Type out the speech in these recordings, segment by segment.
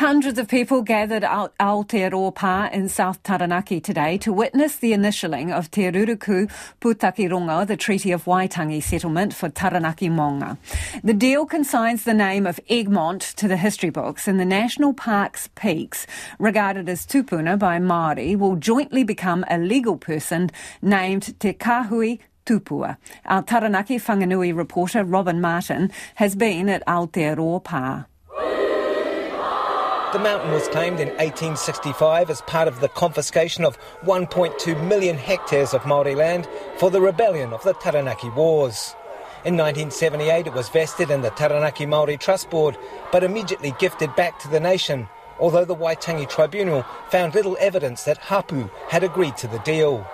Hundreds of people gathered out Aotearoa in South Taranaki today to witness the initialing of Te Ruruku Pūtakerongo, the Treaty of Waitangi settlement for Taranaki Maunga. The deal consigns the name of Egmont to the history books and the National Park's peaks, regarded as tupuna by Māori, will jointly become a legal person named Te Kahui Tupua. Our Taranaki Whanganui reporter Robin Martin has been at Aotearoa the mountain was claimed in 1865 as part of the confiscation of 1.2 million hectares of Māori land for the rebellion of the Taranaki Wars. In 1978 it was vested in the Taranaki Māori Trust Board, but immediately gifted back to the nation, although the Waitangi Tribunal found little evidence that Hapu had agreed to the deal.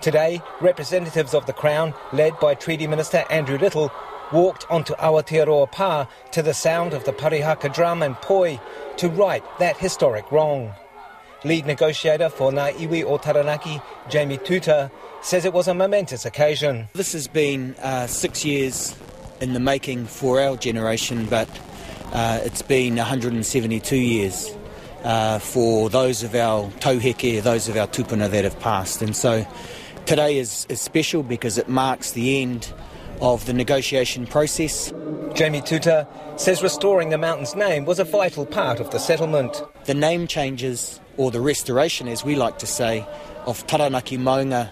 Today, representatives of the Crown, led by Treaty Minister Andrew Little, walked onto Aotearoa Pa to the sound of the Parihaka drum and poi to right that historic wrong. Lead negotiator for Ngā Iwi o Taranaki, Jamie Tuta, says it was a momentous occasion. This has been uh, six years in the making for our generation, but uh, it's been 172 years uh, for those of our tauheke, those of our tupuna that have passed. And so today is, is special because it marks the end of the negotiation process. Jamie Tuta says restoring the mountain's name was a vital part of the settlement. The name changes, or the restoration, as we like to say, of Taranaki Maunga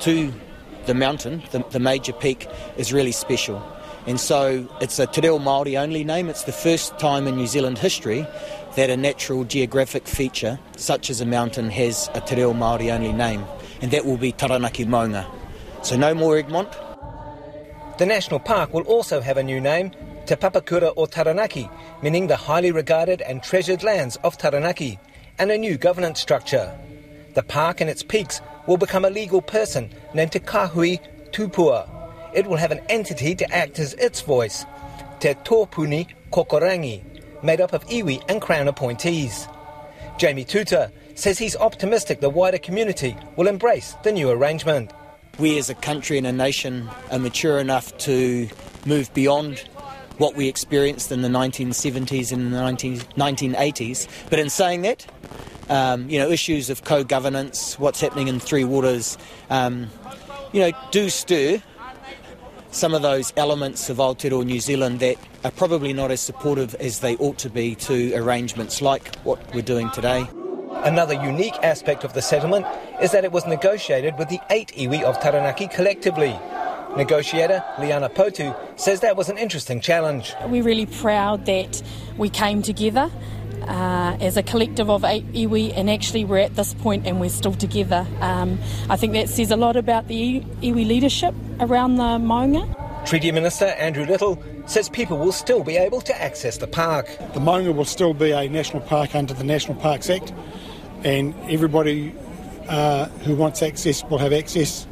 to the mountain, the, the major peak, is really special. And so it's a Te Reo Māori only name. It's the first time in New Zealand history that a natural geographic feature, such as a mountain, has a Te Reo Māori only name. And that will be Taranaki Maunga. So no more Egmont, the national park will also have a new name, Te Papakura o Taranaki, meaning the highly regarded and treasured lands of Taranaki, and a new governance structure. The park and its peaks will become a legal person named Te Kahui Tupua. It will have an entity to act as its voice, Te Tōpuni Kokorangi, made up of iwi and Crown appointees. Jamie Tuta says he's optimistic the wider community will embrace the new arrangement we as a country and a nation are mature enough to move beyond what we experienced in the 1970s and the 19, 1980s. But in saying that, um, you know, issues of co-governance, what's happening in Three Waters, um, you know, do stir some of those elements of Aotearoa New Zealand that are probably not as supportive as they ought to be to arrangements like what we're doing today. Another unique aspect of the settlement is that it was negotiated with the eight iwi of Taranaki collectively. Negotiator Liana Poutu says that was an interesting challenge. We're really proud that we came together uh, as a collective of eight iwi, and actually we're at this point and we're still together. Um, I think that says a lot about the iwi leadership around the Maunga. Treaty Minister Andrew Little says people will still be able to access the park. The Maunga will still be a national park under the National Parks Act and everybody uh, who wants access will have access.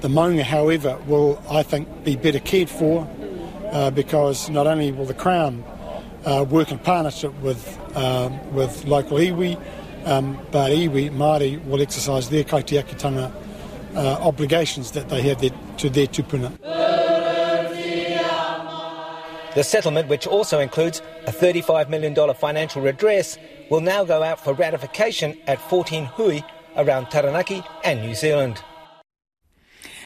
The Maunga, however, will, I think, be better cared for uh, because not only will the Crown uh, work in partnership with, um, with local iwi, um, but iwi, Māori, will exercise their kaitiakitanga uh, obligations that they have their, to their tupuna. The settlement, which also includes a $35 million financial redress, will now go out for ratification at 14 hui around Taranaki and New Zealand.